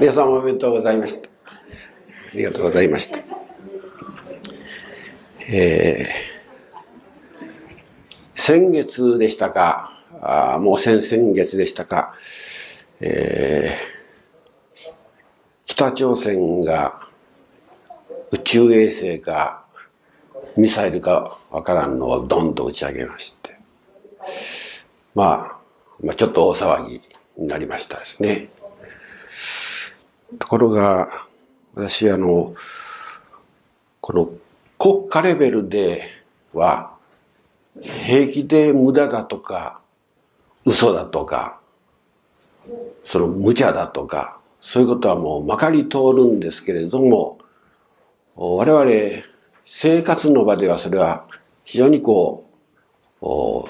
皆さんおめでとうございました。ありがとうございました。えー、先月でしたか、あもう先々月でしたか、えー、北朝鮮が宇宙衛星かミサイルかわからんのをドンと打ち上げまして、まあ、まあ、ちょっと大騒ぎになりましたですね。ところが、私あの、この国家レベルでは、平気で無駄だとか、嘘だとか、その無茶だとか、そういうことはもうまかり通るんですけれども、我々生活の場ではそれは非常にこう、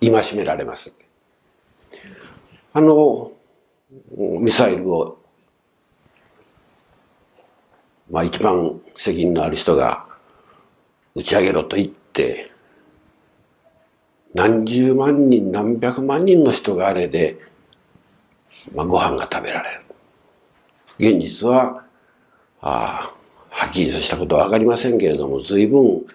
戒められます。あの、ミサイルを、まあ一番責任のある人が打ち上げろと言って、何十万人、何百万人の人があれで、まあ、ご飯が食べられる。現実は、あはっきりとしたことはわかりませんけれども、随分、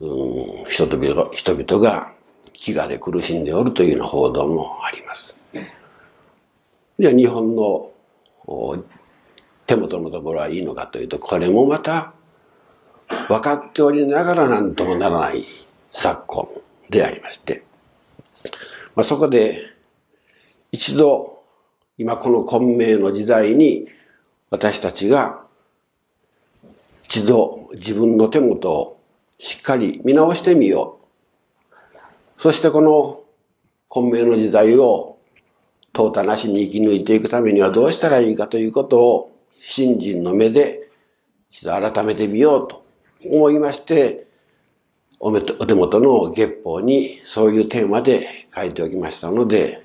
うん、人々人々が飢餓で苦しんでおるというような報道もあります。じゃ日本の手元のところはいいのかというと、これもまた分かっておりながら何ともならない昨今でありまして、まあ、そこで一度今この混迷の時代に私たちが一度自分の手元をしっかり見直してみよう。そしてこの混迷の時代を淘汰なしに生き抜いていくためにはどうしたらいいかということを信心の目で一度改めてみようと思いまして、お手元の月報にそういうテーマで書いておきましたので、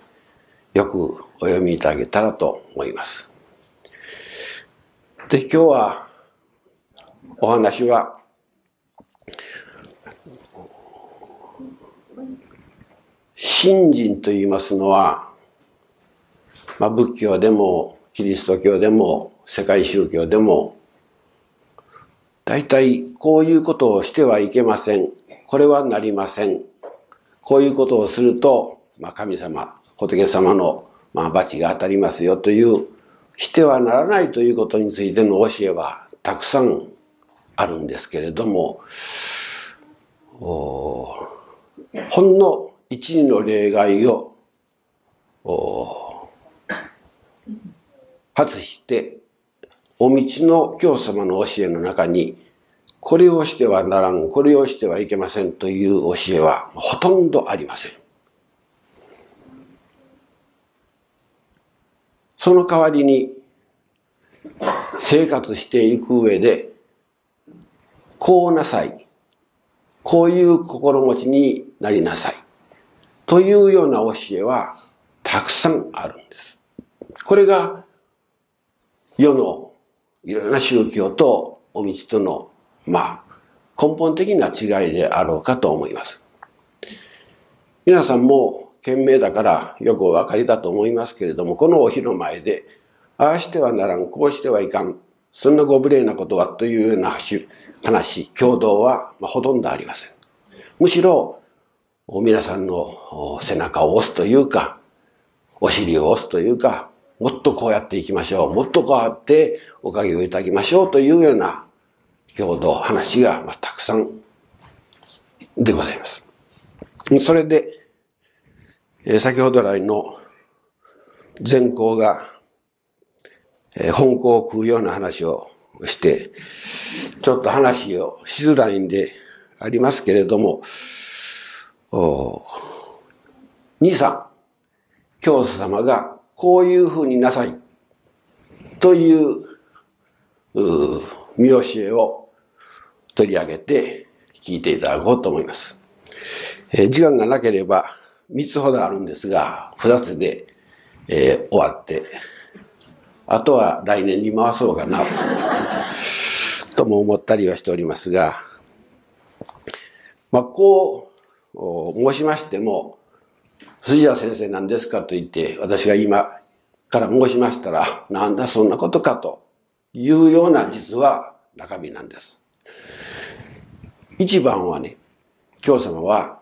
よくお読みいただけたらと思います。で、今日はお話は信心と言いますのはまあ、仏教でもキリスト教でも世界宗教でも大体こういうことをしてはいけません。これはなりません。こういうことをすると、まあ、神様、仏様の、まあ、罰が当たりますよという、してはならないということについての教えはたくさんあるんですけれども、ほんの一の例外を外して、お道の教様の教えの中に、これをしてはならん、これをしてはいけませんという教えはほとんどありません。その代わりに、生活していく上で、こうなさい。こういう心持ちになりなさい。というような教えはたくさんあるんです。これが世のいろいろな宗教とお道との、まあ、根本的な違いであろうかと思います。皆さんも賢明だからよくお分かりだと思いますけれども、このお日の前で、ああしてはならん、こうしてはいかん、そんなご無礼なことはというような話、共同は、まあ、ほとんどありません。むしろ、皆さんの背中を押すというか、お尻を押すというか、もっとこうやっていきましょう。もっとこうやっておかげをいただきましょうというような共同話が、まあ、たくさんでございます。それで、えー、先ほど来の善行が、えー、本校を食うような話をして、ちょっと話をしづらいんでありますけれども、お兄さん、教祖様がこういうふうになさい。という、う見教えを取り上げて聞いていただこうと思います。えー、時間がなければ3つほどあるんですが、2つで、えー、終わって、あとは来年に回そうかな、とも思ったりはしておりますが、まあ、こう申しましても、藤田先生何ですか？と言って、私が今から申しましたら、なんだそんなことか？というような実は中身なんです。一番はね、教様は、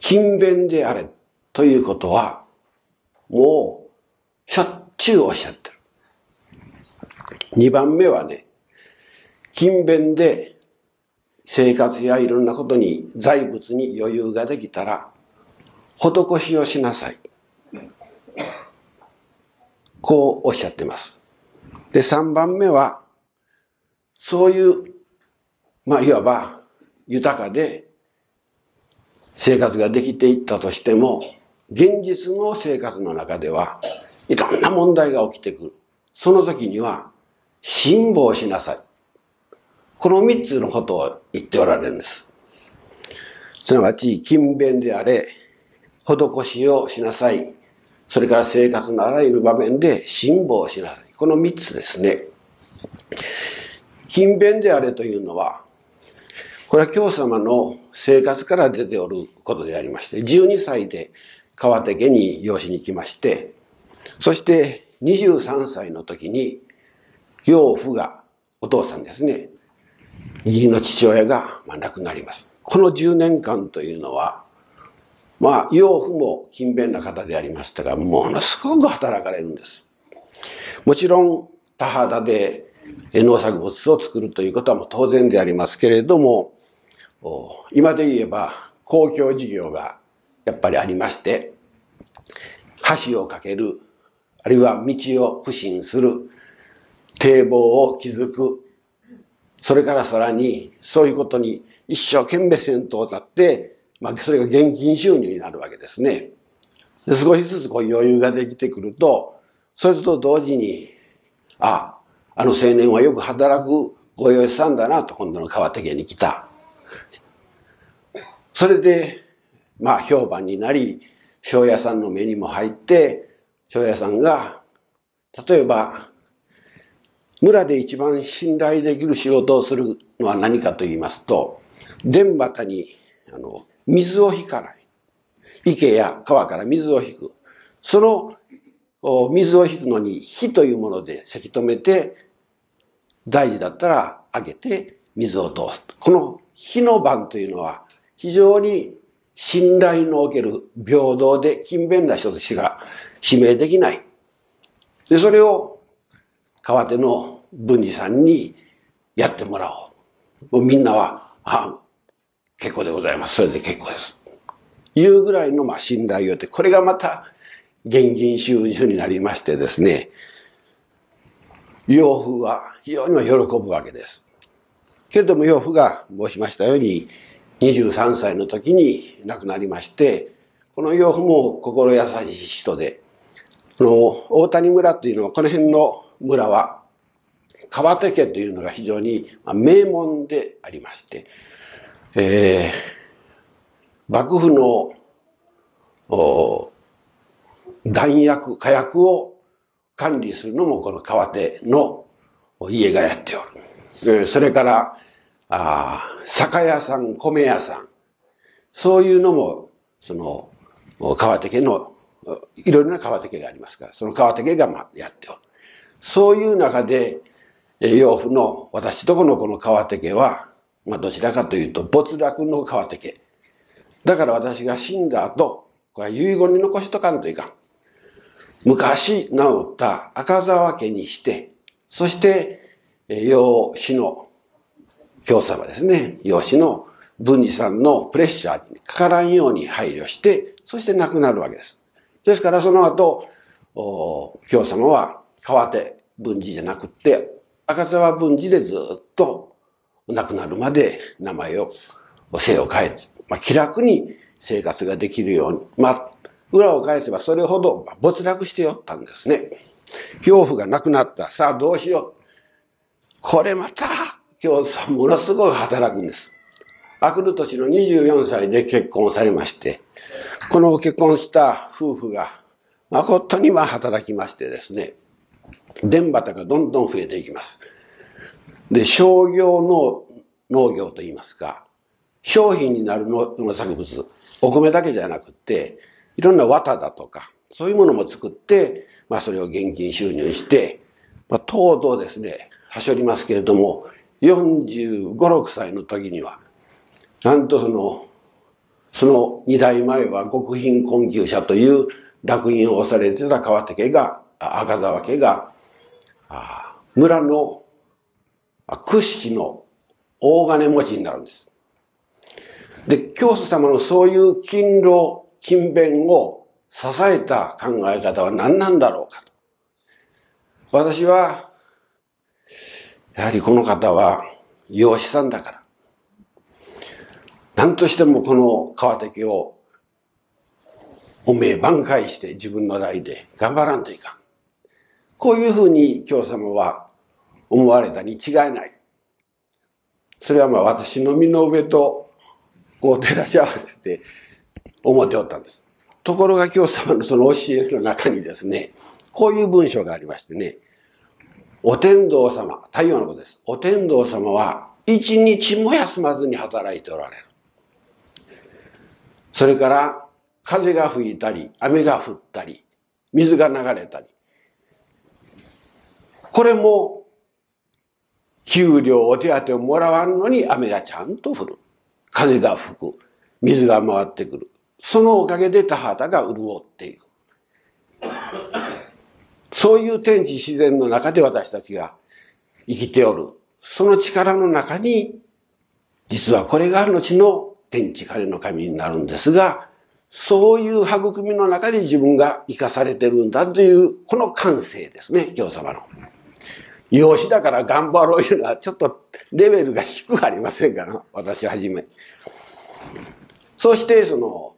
勤勉であれということは、もう、しょっちゅうおっしゃってる。二番目はね、勤勉で生活やいろんなことに財物に余裕ができたら、施しをしなさい。こうおっしゃってます。で、三番目は、そういう、まあ、いわば、豊かで、生活ができていったとしても、現実の生活の中では、いろんな問題が起きてくる。その時には、辛抱しなさい。この三つのことを言っておられるんです。すなわち、勤勉であれ、施しをしなさい。それから生活のあらゆる場面で辛抱しなさい。この三つですね。勤勉であれというのは、これは教様の生活から出ておることでありまして、12歳で川手家に養子に来まして、そして23歳の時に、養父が、お父さんですね、義理の父親が亡くなります。この10年間というのは、まあ、養父も勤勉な方でありましたが、ものすごく働かれるんです。もちろん、田畑で農作物を作るということはもう当然でありますけれども、今で言えば公共事業がやっぱりありまして、橋を架ける、あるいは道を不審する、堤防を築く、それからさらにそういうことに一生懸命戦闘を立って、まあそれが現金収入になるわけですね。で少しずつこう余裕ができてくると、それと同時に、あ、あの青年はよく働くご養子さんだなと今度の川手家に来た。それで、まあ評判になり、庄屋さんの目にも入って、庄屋さんが、例えば、村で一番信頼できる仕事をするのは何かと言いますと、田畑に、あの、水を引かない。池や川から水を引く。その水を引くのに火というものでせき止めて、大事だったら開けて水を通す。この火の番というのは非常に信頼のおける平等で勤勉な人としか指名できない。で、それを川手の文治さんにやってもらおう。もうみんなは、あ結構でございます。それで結構です。いうぐらいのまあ信頼を得て、これがまた現金収入になりましてですね、洋風は非常に喜ぶわけです。けれども洋風が申しましたように、23歳の時に亡くなりまして、この養父も心優しい人で、この大谷村というのは、この辺の村は、川手家というのが非常に名門でありまして、えー、幕府の弾薬、火薬を管理するのもこの川手の家がやっておる。それから、あ酒屋さん、米屋さん、そういうのも、その、川手家の、いろいろな川手家がありますから、その川手家がまやっておる。そういう中で、養父の私とこのこの川手家は、まあどちらかというと没落の川手家。だから私が死んだ後、これは遺言に残しとかんといかん。昔治った赤沢家にして、そして、養子の教様ですね、養子の文治さんのプレッシャーにかからんように配慮して、そして亡くなるわけです。ですからその後、教様は川手文治じゃなくって、赤沢文治でずっと亡くなるまで名前を、お姓を変えて、まあ、気楽に生活ができるように、まあ、裏を返せばそれほど没落しておったんですね。恐怖がなくなった。さあどうしよう。これまた今日ものすごい働くんです。あくる年の24歳で結婚されまして、この結婚した夫婦が誠には働きましてですね、田畑がどんどん増えていきます。で、商業の農業といいますか、商品になる農作物、お米だけじゃなくて、いろんな綿だとか、そういうものも作って、まあそれを現金収入して、まあとうとうですね、はしょりますけれども、45、6歳の時には、なんとその、その二代前は極貧困窮者という烙印を押されてた川手家が、赤沢家が、村の屈指の大金持ちになるんです。で、教祖様のそういう勤労、勤勉を支えた考え方は何なんだろうかと。私は、やはりこの方は養子さんだから。何としてもこの川敵をおめえ挽回して自分の代で頑張らんといかん。こういうふうに教祖様は思われたに違いない。それはまあ私の身の上とこう照らし合わせて思っておったんです。ところが教様のその教えの中にですね、こういう文章がありましてね、お天道様、太陽のことです。お天道様は一日も休まずに働いておられる。それから風が吹いたり、雨が降ったり、水が流れたり。これも給料、お手当をもらわんのに雨がちゃんと降る。風が吹く。水が回ってくる。そのおかげで田畑が潤っていく。そういう天地自然の中で私たちが生きておる。その力の中に、実はこれが後の天地彼の神になるんですが、そういう育みの中で自分が生かされてるんだという、この感性ですね、教様の。養子だから頑張ろういうのはちょっとレベルが低くありませんかな、私はじめ。そして、その、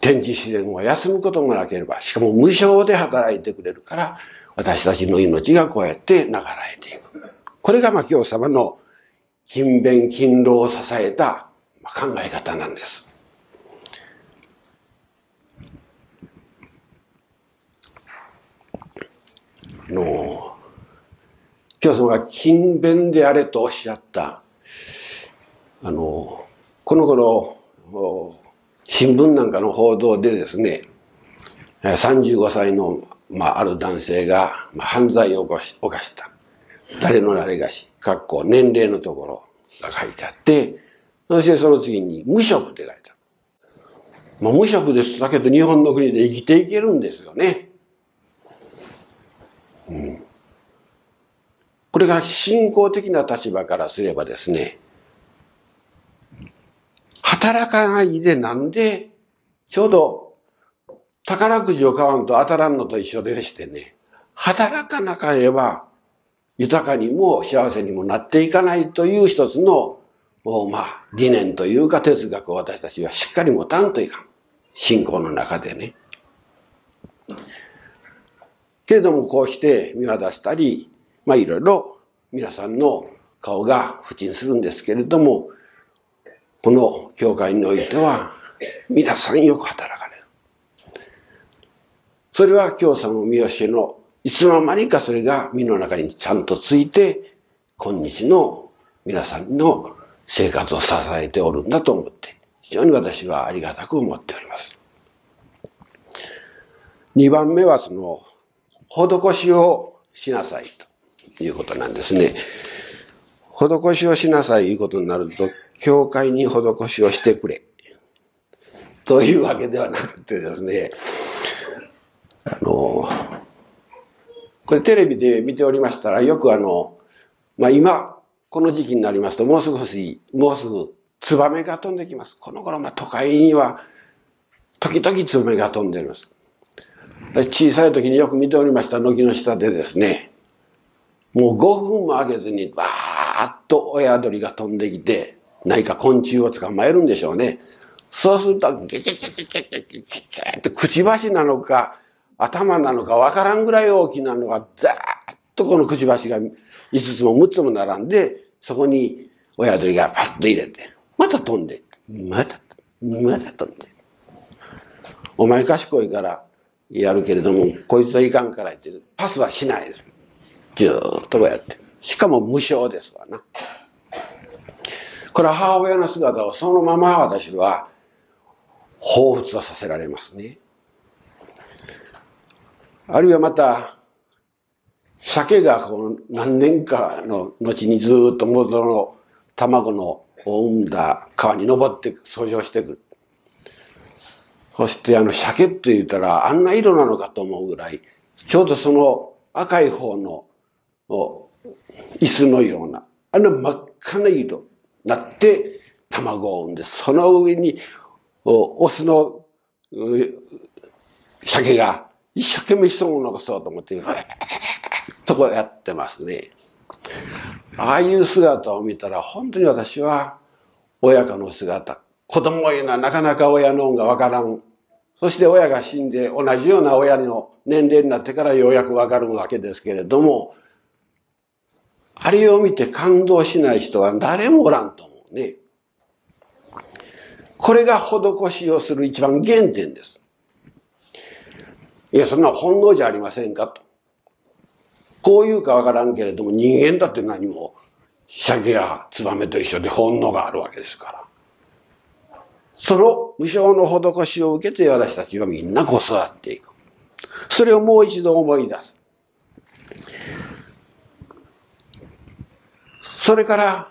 天地自然を休むこともなければ、しかも無償で働いてくれるから、私たちの命がこうやって流れていく。これが、まあ、今日様の勤勉勤労を支えた考え方なんです。の、今日様が勤勉であれとおっしゃった、あの、この頃、新聞なんかの報道でですね、35歳の、まあ、ある男性が、まあ、犯罪を犯し犯した。誰の誰がし、かっこ年齢のところが書いてあって、そしてその次に無職って書いてある。まあ、無職ですだけど日本の国で生きていけるんですよね。これが信仰的な立場からすればですね、働かないでなんで、ちょうど宝くじを買わんと当たらんのと一緒でしてね、働かなければ豊かにも幸せにもなっていかないという一つの、まあ、理念というか哲学を私たちはしっかり持たんといかん。信仰の中でね。けれどもこうして見渡したり、まあいろいろ皆さんの顔が不沈するんですけれども、この教会においては、皆さんよく働かれる。それは教祖の見教えの、いつの間にかそれが身の中にちゃんとついて、今日の皆さんの生活を支えておるんだと思って、非常に私はありがたく思っております。二番目はその、施しをしなさいということなんですね。施しをしなさいということになると、教会に施しをしてくれ。というわけではなくてですね、あの、これテレビで見ておりましたら、よくあの、まあ今、この時期になりますと、もう少し、もうすぐ、ツバメが飛んできます。この頃、まあ都会には、時々ツバメが飛んでおります。小さい時によく見ておりました軒の下でですね、もう5分も空けずに、バーッと親鳥が飛んできて、何か昆虫を捕まえるんでしょうね。そうすると、ゲチャチチチチチチってくちばしなのか、頭なのかわからんぐらい大きなのが、ザーッとこのくちばしが5つも6つも並んで、そこに親鳥がパッと入れて、また飛んで、また、また飛んで。お前賢いからやるけれども、こいつはいかんから言って、パスはしないです。ずーっとこうやって。しかも無償ですわな。これは母親の姿をそのまま私は彷彿とさせられますね。あるいはまた、鮭がこの何年かの後にずっと元の卵のを産んだ川に登って遡上してくる。そしてあの鮭って言ったらあんな色なのかと思うぐらい、ちょうどその赤い方の椅子のような、あの真っ赤な色になって卵を産んで、その上にオスの鮭が一生懸命子孫を残そうと思って、とこやってますね。ああいう姿を見たら本当に私は親子の姿、子供いうのはなかなか親の恩がわからん。そして親が死んで同じような親の年齢になってからようやくわかるわけですけれども、あれを見て感動しない人は誰もおらんと思うね。これが施しをする一番原点です。いや、そんな本能じゃありませんかと。こういうかわからんけれども、人間だって何も、鮭やツバメと一緒で本能があるわけですから。その無償の施しを受けて私たちはみんなこう育っていく。それをもう一度思い出す。それから、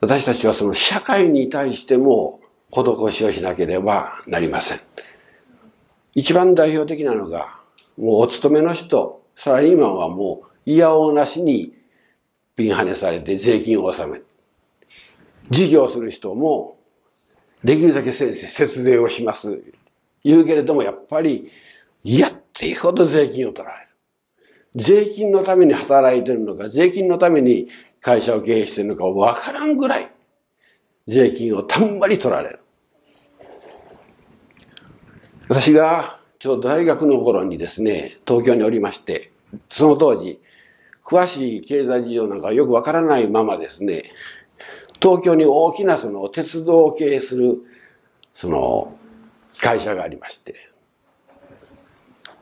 私たちはその社会に対しても施しをしなければなりません。一番代表的なのが、もうお勤めの人、サラリーマンはもう嫌おうなしにピンハネされて税金を納め。事業する人も、できるだけ先生節税をします。言うけれども、やっぱり、嫌っていうほど税金を取られる。税金のために働いてるのか、税金のために会社を経営してるのかわからんぐらい、税金をたんまり取られる。私がちょうど大学の頃にですね、東京におりまして、その当時、詳しい経済事情なんかよくわからないままですね、東京に大きなその鉄道を経営するその会社がありまして、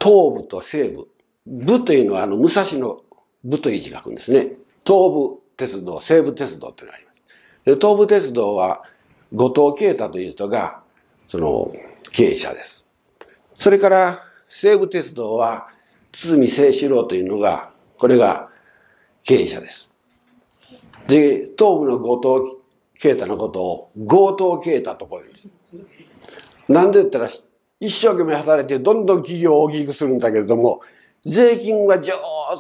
東部と西部、部というのはあの武蔵の部という字書くんですね。東部鉄道、西部鉄道っていうのがあります。で東部鉄道は後藤啓太という人がその経営者です。それから西武鉄道は堤清志郎というのが、これが経営者です。で、東部の後藤啓太のことを強盗啓太とこう言うんです。なんで言ったら、一生懸命働いてどんどん企業を大きくするんだけれども、税金は上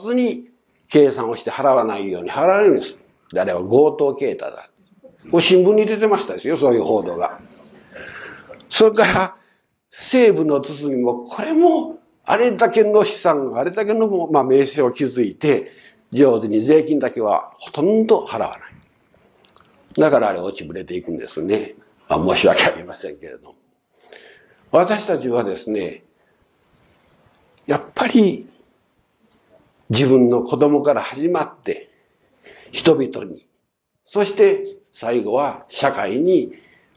手に計算をして払わないように払われるんです。で、あれは強盗啓太だ。これ新聞に出てましたですよ、そういう報道が。それから、西部の包みも、これも、あれだけの資産、あれだけの、まあ、名声を築いて、上手に税金だけはほとんど払わない。だからあれ落ちぶれていくんですね。あ、申し訳ありませんけれども。私たちはですね、やっぱり自分の子供から始まって人々に、そして最後は社会に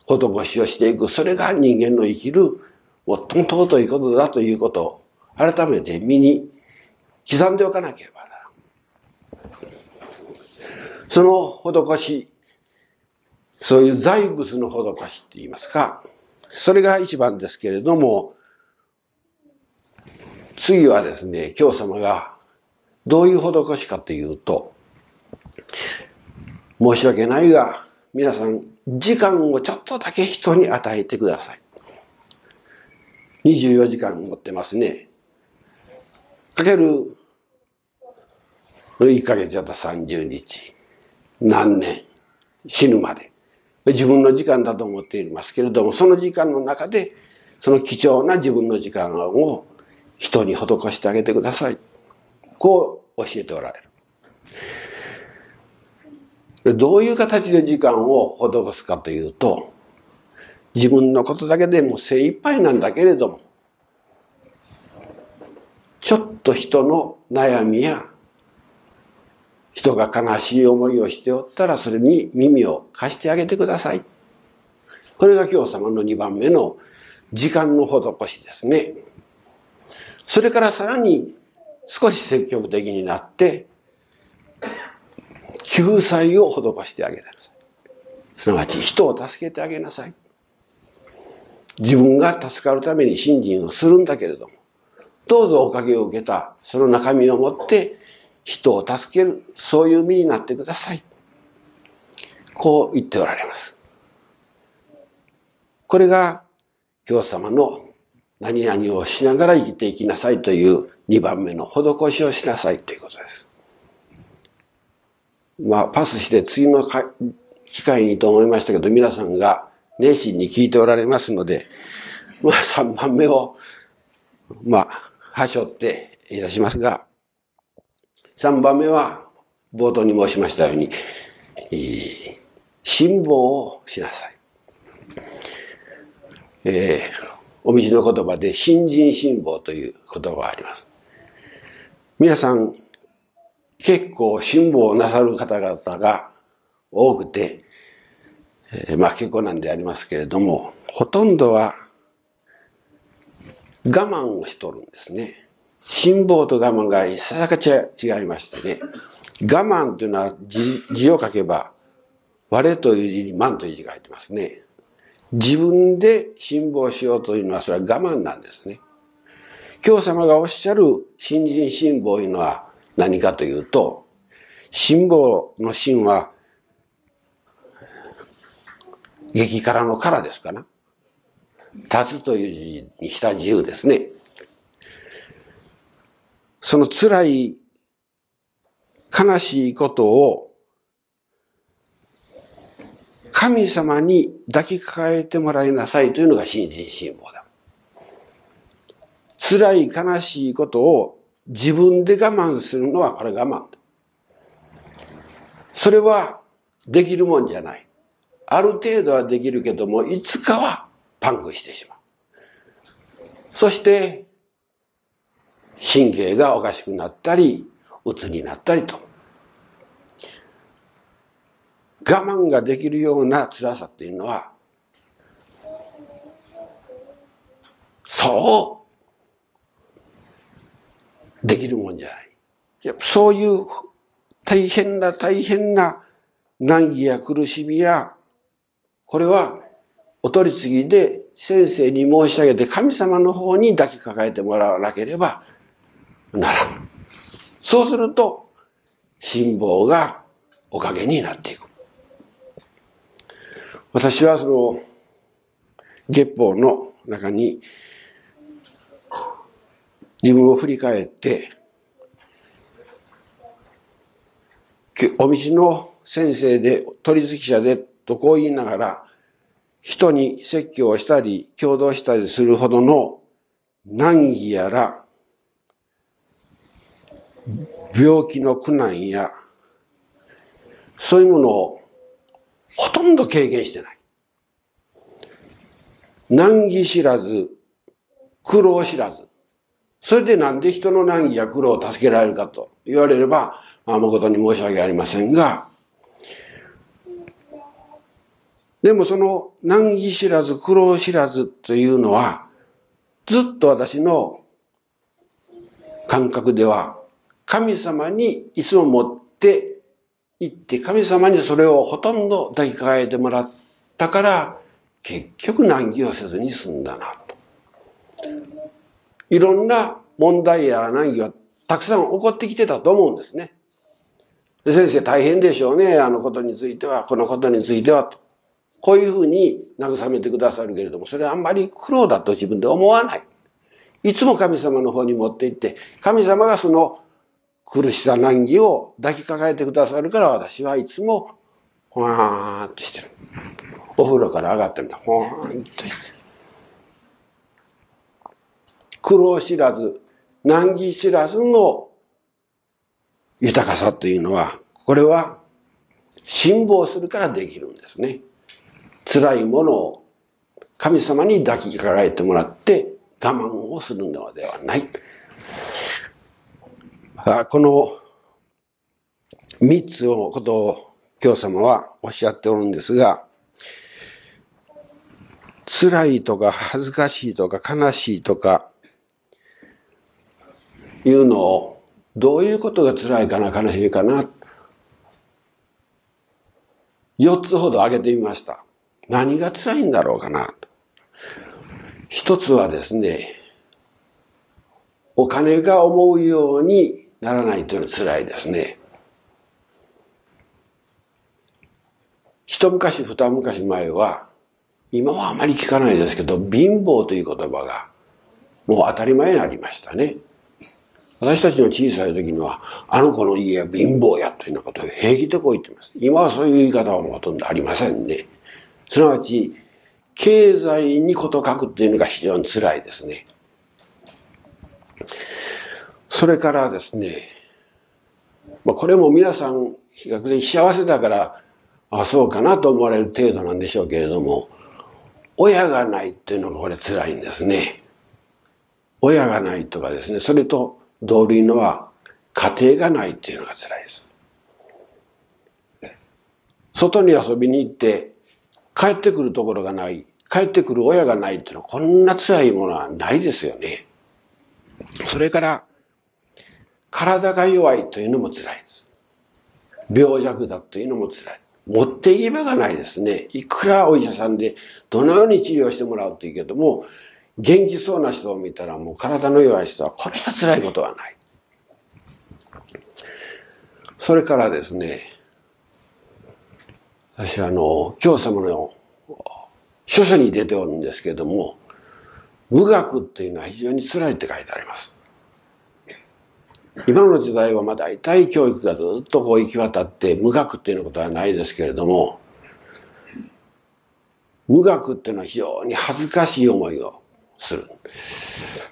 施しをしていく。それが人間の生きる最も尊いことだということを改めて身に刻んでおかなければその施し、そういう財物の施しって言いますか、それが一番ですけれども、次はですね、今日様がどういう施しかというと、申し訳ないが、皆さん、時間をちょっとだけ人に与えてください。24時間持ってますね。かける1ヶ月やった30日。何年。死ぬまで。自分の時間だと思っていますけれども、その時間の中で、その貴重な自分の時間を人に施してあげてください。こう教えておられる。どういう形で時間を施すかというと、自分のことだけでも精一杯なんだけれども、ちょっと人の悩みや、人が悲しい思いをしておったら、それに耳を貸してあげてください。これが今日様の2番目の時間の施しですね。それからさらに少し積極的になって、救済を施してあげなさい。すなわち人を助けてあげなさい。自分が助かるために信心をするんだけれども、どうぞおかげを受けたその中身を持って人を助ける、そういう身になってください。こう言っておられます。これが、教様の何々をしながら生きていきなさいという2番目の施しをしなさいということです。まあ、パスして次の機会にと思いましたけど、皆さんが熱心に聞いておられますので、まあ、3番目を、まあ、はしょっていたしますが、3番目は、冒頭に申しましたように、辛抱をしなさい。えー、お道の言葉で新人辛抱という言葉があります。皆さん、結構辛抱なさる方々が多くて、えー、まあ結構なんでありますけれども、ほとんどは我慢をしとるんですね。辛抱と我慢がいささか違いましてね。我慢というのは字字を書けば、我という字に万という字が入ってますね。自分で辛抱しようというのはそれは我慢なんですね。今日様がおっしゃる新人辛抱というのは何かというと、辛抱の辛は激辛の辛ですかな。立つという字にした自由ですね。その辛い、悲しいことを神様に抱きかかえてもらいなさいというのが新人辛抱だ。辛い悲しいことを自分で我慢するのはこれ我慢。それはできるもんじゃない。ある程度はできるけども、いつかはパンクしてしまう。そして、神経がおかしくなったり、鬱になったりと。我慢ができるような辛さっていうのは、そうできるもんじゃない。やそういう大変な大変な難儀や苦しみや、これはお取り次ぎで先生に申し上げて神様の方に抱きかかえてもらわなければならん。そうすると、辛抱がおかげになっていく。私はその、月報の中に、自分を振り返って、お道の先生で、取り付き者で、とこう言いながら、人に説教をしたり、共同したりするほどの難儀やら、病気の苦難や、そういうものをほとんど経験してない。難儀知らず、苦労知らず。それでなんで人の難儀や苦労を助けられるかと言われれば、まあ、誠に申し訳ありませんが、でもその難儀知らず苦労知らずというのは、ずっと私の感覚では、神様にいつも持って行って、神様にそれをほとんど抱きかかえてもらったから、結局難儀をせずに済んだなと。いろんな問題や難儀はたくさん起こってきてたと思うんですね。で先生大変でしょうね。あのことについては、このことについてはと。こういうふうに慰めてくださるけれども、それはあんまり苦労だと自分で思わない。いつも神様の方に持って行って、神様がその苦しさ難儀を抱きかかえてくださるから私はいつもほわーっとしてる。お風呂から上がってみたほわーっとしてる。苦労知らず、難儀知らずの豊かさというのは、これは辛抱するからできるんですね。辛いものを神様に抱きかかえてもらって我慢をするのではない。この三つのことを教様はおっしゃっておるんですが、辛いとか恥ずかしいとか悲しいとかいうのをどういうことが辛いかな悲しいかな4つほど挙げてみました。何が辛いんだろうかな。一つはですね、お金が思うようにならないというのは辛いですね。一昔二昔前は、今はあまり聞かないですけど、貧乏という言葉がもう当たり前になりましたね。私たちの小さい時には、あの子の家は貧乏やというようなことを平気でこう言ってます。今はそういう言い方はほとんどありませんね。すなわち、経済にこと書くっていうのが非常に辛いですね。それからですね、まあ、これも皆さん比較的幸せだから、あ、そうかなと思われる程度なんでしょうけれども、親がないっていうのがこれ辛いんですね。親がないとかですね、それと同類のは家庭がないっていうのが辛いです。外に遊びに行って帰ってくるところがない、帰ってくる親がないっていうのはこんな辛いものはないですよね。それから、体が弱いというのも辛いです。病弱だというのも辛い。持っていき場がないですね。いくらお医者さんでどのように治療してもらうといいけども、元気そうな人を見たらもう体の弱い人はこれは辛いことはない。それからですね、私はあの、教様の書書に出ておるんですけれども、無学っていうのは非常に辛いって書いてあります。今の時代はまあ大体教育がずっとこう行き渡って無学っていうことはないですけれども、無学っていうのは非常に恥ずかしい思いをする。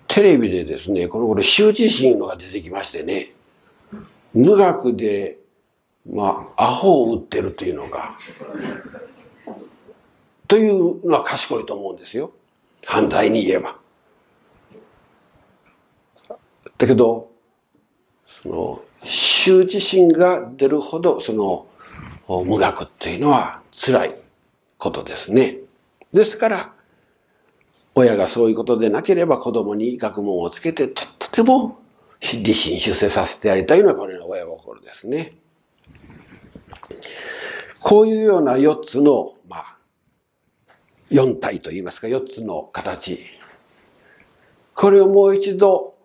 テレビでですね、この頃羞恥心のが出てきましてね、無学でまあ、アホを売ってるというのが、というのは賢いと思うんですよ。反対に言えば。だけど、その、羞恥心が出るほど、その、無学っていうのは辛いことですね。ですから、親がそういうことでなければ子供に学問をつけて、とっても立身出世させてやりたいのはこれの親心ですね。こういうような4つの、まあ、4体といいますか、4つの形。これをもう一度、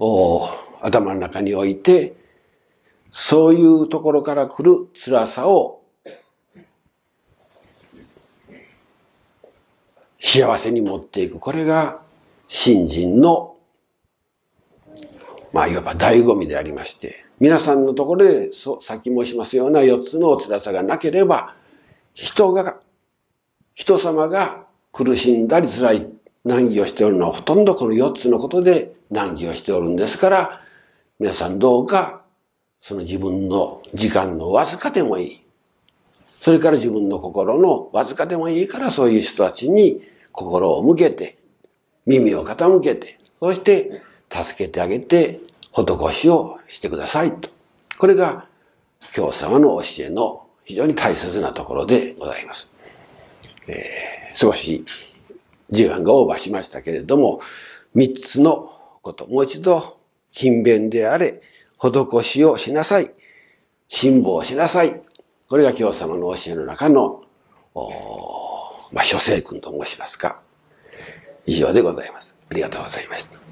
お頭の中に置いて、そういうところから来る辛さを幸せに持っていく。これが信心の、まあ、いわば醍醐味でありまして、皆さんのところで、さっき申しますような4つの辛さがなければ、人が、人様が苦しんだり辛い難儀をしておるのはほとんどこの4つのことで難儀をしておるんですから、皆さんどうか、その自分の時間のわずかでもいい。それから自分の心のわずかでもいいからそういう人たちに心を向けて、耳を傾けて、そして助けてあげて施しをしてくださいと。これが教様の教えの非常に大切なところでございます。えー、少し時間がオーバーしましたけれども、三つのこと、もう一度、勤勉であれ、施しをしなさい、辛抱しなさい。これが教様の教えの中の、まあ、諸聖君と申しますか。以上でございます。ありがとうございました。